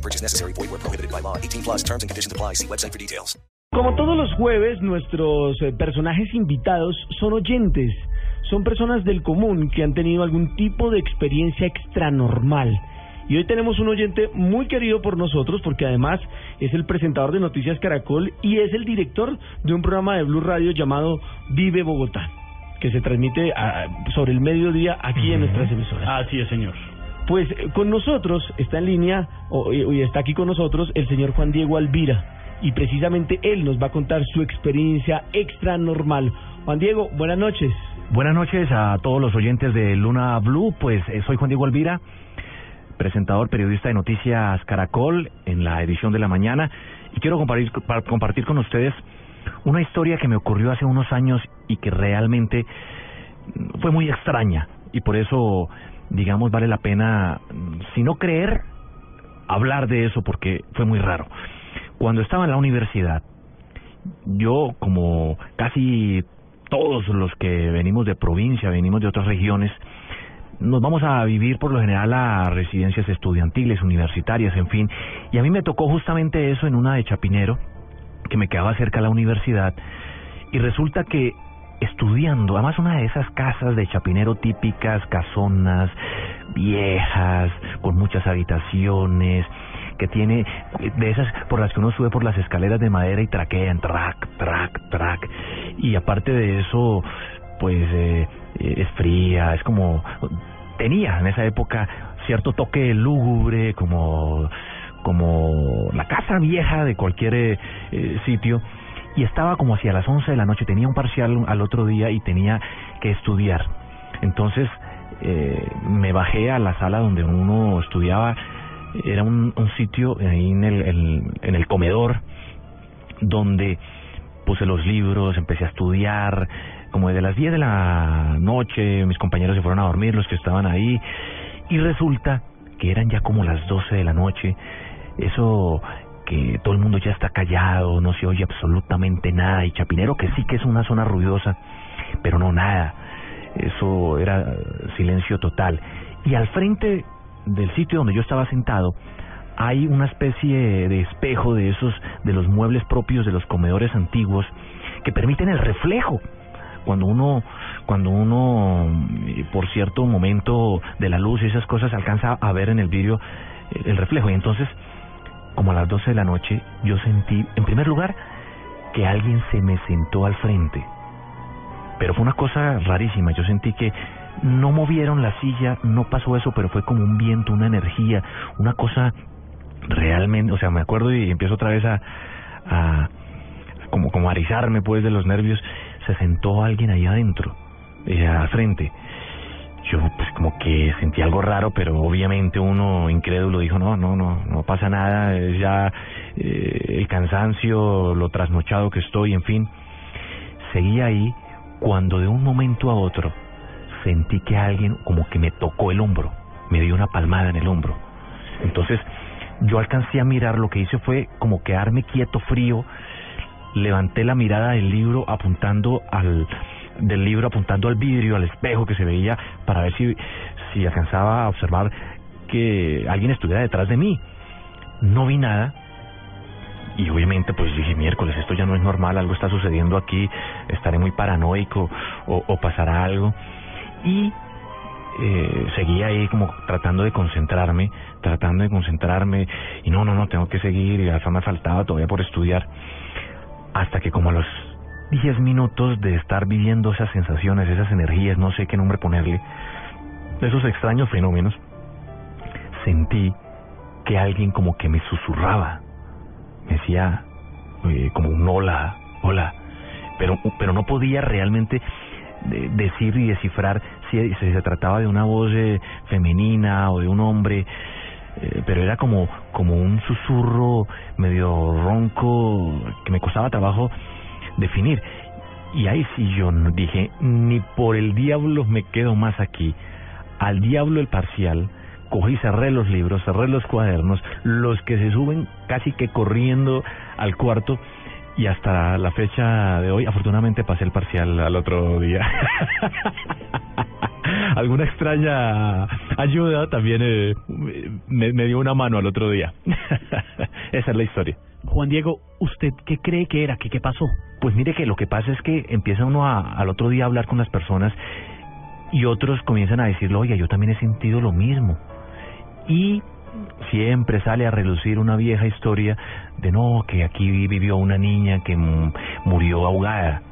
No purchase necessary. Void where prohibited by law. 18 plus terms and conditions apply. See website for details. Como todos los jueves, nuestros eh, personajes invitados son oyentes. Son personas del común que han tenido algún tipo de experiencia extranormal. Y hoy tenemos un oyente muy querido por nosotros porque además es el presentador de Noticias Caracol y es el director de un programa de Blue Radio llamado Vive Bogotá, que se transmite ah, sobre el mediodía aquí en nuestras emisoras. Así es, señor. Pues eh, con nosotros está en línea, o- y está aquí con nosotros el señor Juan Diego Alvira, y precisamente él nos va a contar su experiencia extra normal. Juan Diego, buenas noches. Buenas noches a todos los oyentes de Luna Blue, pues eh, soy Juan Diego Alvira, presentador, periodista de Noticias Caracol en la edición de la mañana y quiero compartir, pa- compartir con ustedes una historia que me ocurrió hace unos años y que realmente fue muy extraña y por eso, digamos, vale la pena, mm, si no creer, hablar de eso porque fue muy raro. Cuando estaba en la universidad, yo como casi todos los que venimos de provincia, venimos de otras regiones, nos vamos a vivir por lo general a residencias estudiantiles, universitarias, en fin. Y a mí me tocó justamente eso en una de Chapinero, que me quedaba cerca de la universidad. Y resulta que estudiando, además una de esas casas de Chapinero típicas, casonas, viejas, con muchas habitaciones, que tiene de esas por las que uno sube por las escaleras de madera y traquean, track, track, track. Y aparte de eso, pues eh, eh, es fría, es como tenía en esa época cierto toque lúgubre, como como la casa vieja de cualquier eh, sitio y estaba como hacia las 11 de la noche, tenía un parcial al otro día y tenía que estudiar. Entonces eh, me bajé a la sala donde uno estudiaba, era un, un sitio ahí en el, el- en el comedor donde puse los libros, empecé a estudiar, como desde las 10 de la noche mis compañeros se fueron a dormir, los que estaban ahí, y resulta que eran ya como las 12 de la noche, eso que todo el mundo ya está callado, no se oye absolutamente nada, y Chapinero que sí que es una zona ruidosa, pero no nada, eso era silencio total. Y al frente del sitio donde yo estaba sentado, hay una especie de espejo de esos, de los muebles propios de los comedores antiguos, que permiten el reflejo. Cuando uno, cuando uno, eh, por cierto momento de la luz y esas cosas, alcanza a ver en el vidrio eh, el reflejo. Y entonces, como a las 12 de la noche, yo sentí, en primer lugar, que alguien se me sentó al frente. Pero fue una cosa rarísima. Yo sentí que no movieron la silla, no pasó eso, pero fue como un viento, una energía, una cosa realmente, o sea, me acuerdo y empiezo otra vez a, como, como a erizarme pues de los nervios, se sentó alguien ahí adentro, eh, al frente. Yo pues como que sentí algo raro, pero obviamente uno incrédulo dijo, no, no, no, no pasa nada, es ya eh, el cansancio, lo trasnochado que estoy, en fin. Seguí ahí cuando de un momento a otro sentí que alguien como que me tocó el hombro, me dio una palmada en el hombro. Entonces yo alcancé a mirar, lo que hice fue como quedarme quieto, frío, levanté la mirada del libro apuntando al del libro apuntando al vidrio, al espejo que se veía para ver si si alcanzaba a observar que alguien estuviera detrás de mí. No vi nada. Y obviamente pues dije, miércoles, esto ya no es normal, algo está sucediendo aquí, estaré muy paranoico o, pasará algo. Y eh, seguía ahí como tratando de concentrarme, tratando de concentrarme, y no, no, no, tengo que seguir, y hasta me faltaba todavía por estudiar, hasta que como los 10 minutos de estar viviendo esas sensaciones, esas energías, no sé qué nombre ponerle, esos extraños fenómenos, sentí que alguien como que me susurraba, me decía eh, como un hola, hola, pero, pero no podía realmente de- decir y descifrar si, si se trataba de una voz eh, femenina o de un hombre. eh, pero era como, como un susurro medio ronco que me costaba trabajo definir. Y ahí sí yo dije, ni por el diablo me quedo más aquí. Al diablo el parcial, cogí, cerré los libros, cerré los cuadernos, los que se suben casi que corriendo al cuarto y hasta la fecha de hoy, afortunadamente pasé el parcial al otro día. Alguna extraña ayuda también eh, me, me dio una mano al otro día. Esa es la historia. Juan Diego, ¿usted qué cree que era? ¿Qué, qué pasó? Pues mire que lo que pasa es que empieza uno a- al otro día a hablar con las personas y otros comienzan a decirle, oye, yo también he sentido lo mismo. Y siempre sale a relucir una vieja historia de no, que aquí vivió una niña que murió ahogada.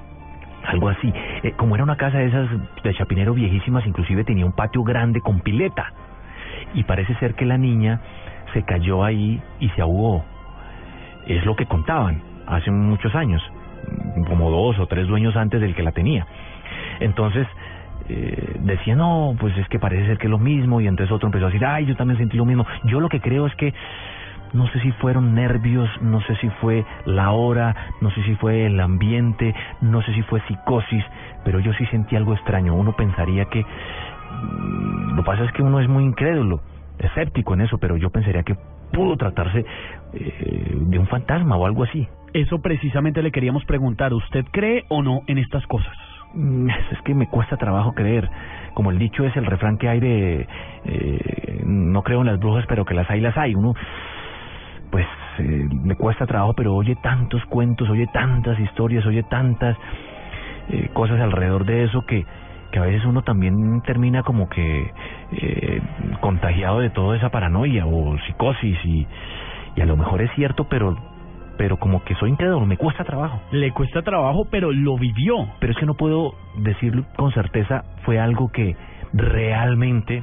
Algo así. Eh, como era una casa de esas de chapinero viejísimas, inclusive tenía un patio grande con pileta. Y parece ser que la niña se cayó ahí y se ahogó. Es lo que contaban hace muchos años, como dos o tres dueños antes del que la tenía. Entonces, eh, decía, no, pues es que parece ser que es lo mismo, y entonces otro empezó a decir, ay, yo también sentí lo mismo. Yo lo que creo es que, no sé si fueron nervios, no sé si fue la hora, no sé si fue el ambiente, no sé si fue psicosis, pero yo sí sentí algo extraño. Uno pensaría que, mm, lo que pasa es que uno es muy incrédulo, escéptico en eso, pero yo pensaría que pudo tratarse eh, de un fantasma o algo así. Eso precisamente le queríamos preguntar. ¿Usted cree o no en estas cosas? Mm, Es que me cuesta trabajo creer. Como el dicho es el refrán que hay de eh, no creo en las brujas, pero que las hay, las hay. Uno, pues, eh, le cuesta trabajo, pero oye tantos cuentos, oye tantas historias, oye tantas eh, cosas alrededor de eso que, que a veces uno también termina como que eh, contagiado de toda esa paranoia o psicosis y, y a lo mejor es cierto, pero pero como que soy incrédulo, me cuesta trabajo. Le cuesta trabajo, pero lo vivió. Pero es que no puedo decir con certeza fue algo que realmente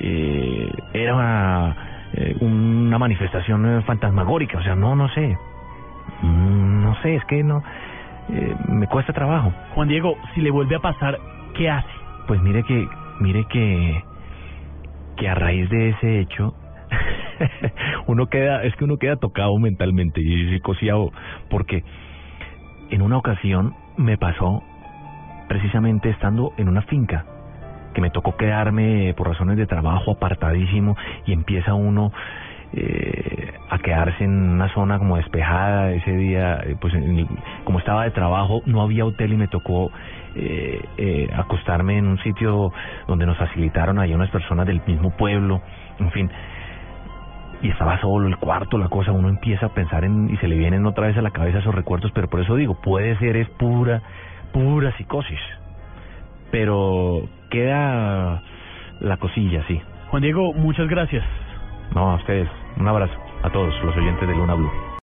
eh, era una, eh, una manifestación eh, fantasmagórica. O sea, no, no sé. Mm, No sé, es que no. Eh, me cuesta trabajo. Juan Diego, si le vuelve a pasar, ¿qué hace? Pues mire que, mire que, que a raíz de ese hecho, uno queda, es que uno queda tocado mentalmente y psicoseado, porque en una ocasión me pasó precisamente estando en una finca, que me tocó quedarme por razones de trabajo apartadísimo y empieza uno eh, a quedarse en una zona como despejada ese día, eh, pues en como estaba de trabajo, no había hotel y me tocó eh, eh, acostarme en un sitio donde nos facilitaron ahí unas personas del mismo pueblo, en fin. Y estaba solo el cuarto, la cosa, uno empieza a pensar en y se le vienen otra vez a la cabeza esos recuerdos, pero por eso digo, puede ser es pura, pura psicosis. Pero queda la cosilla, sí. Juan Diego, muchas gracias. No, a ustedes. Un abrazo a todos los oyentes de Luna Blue.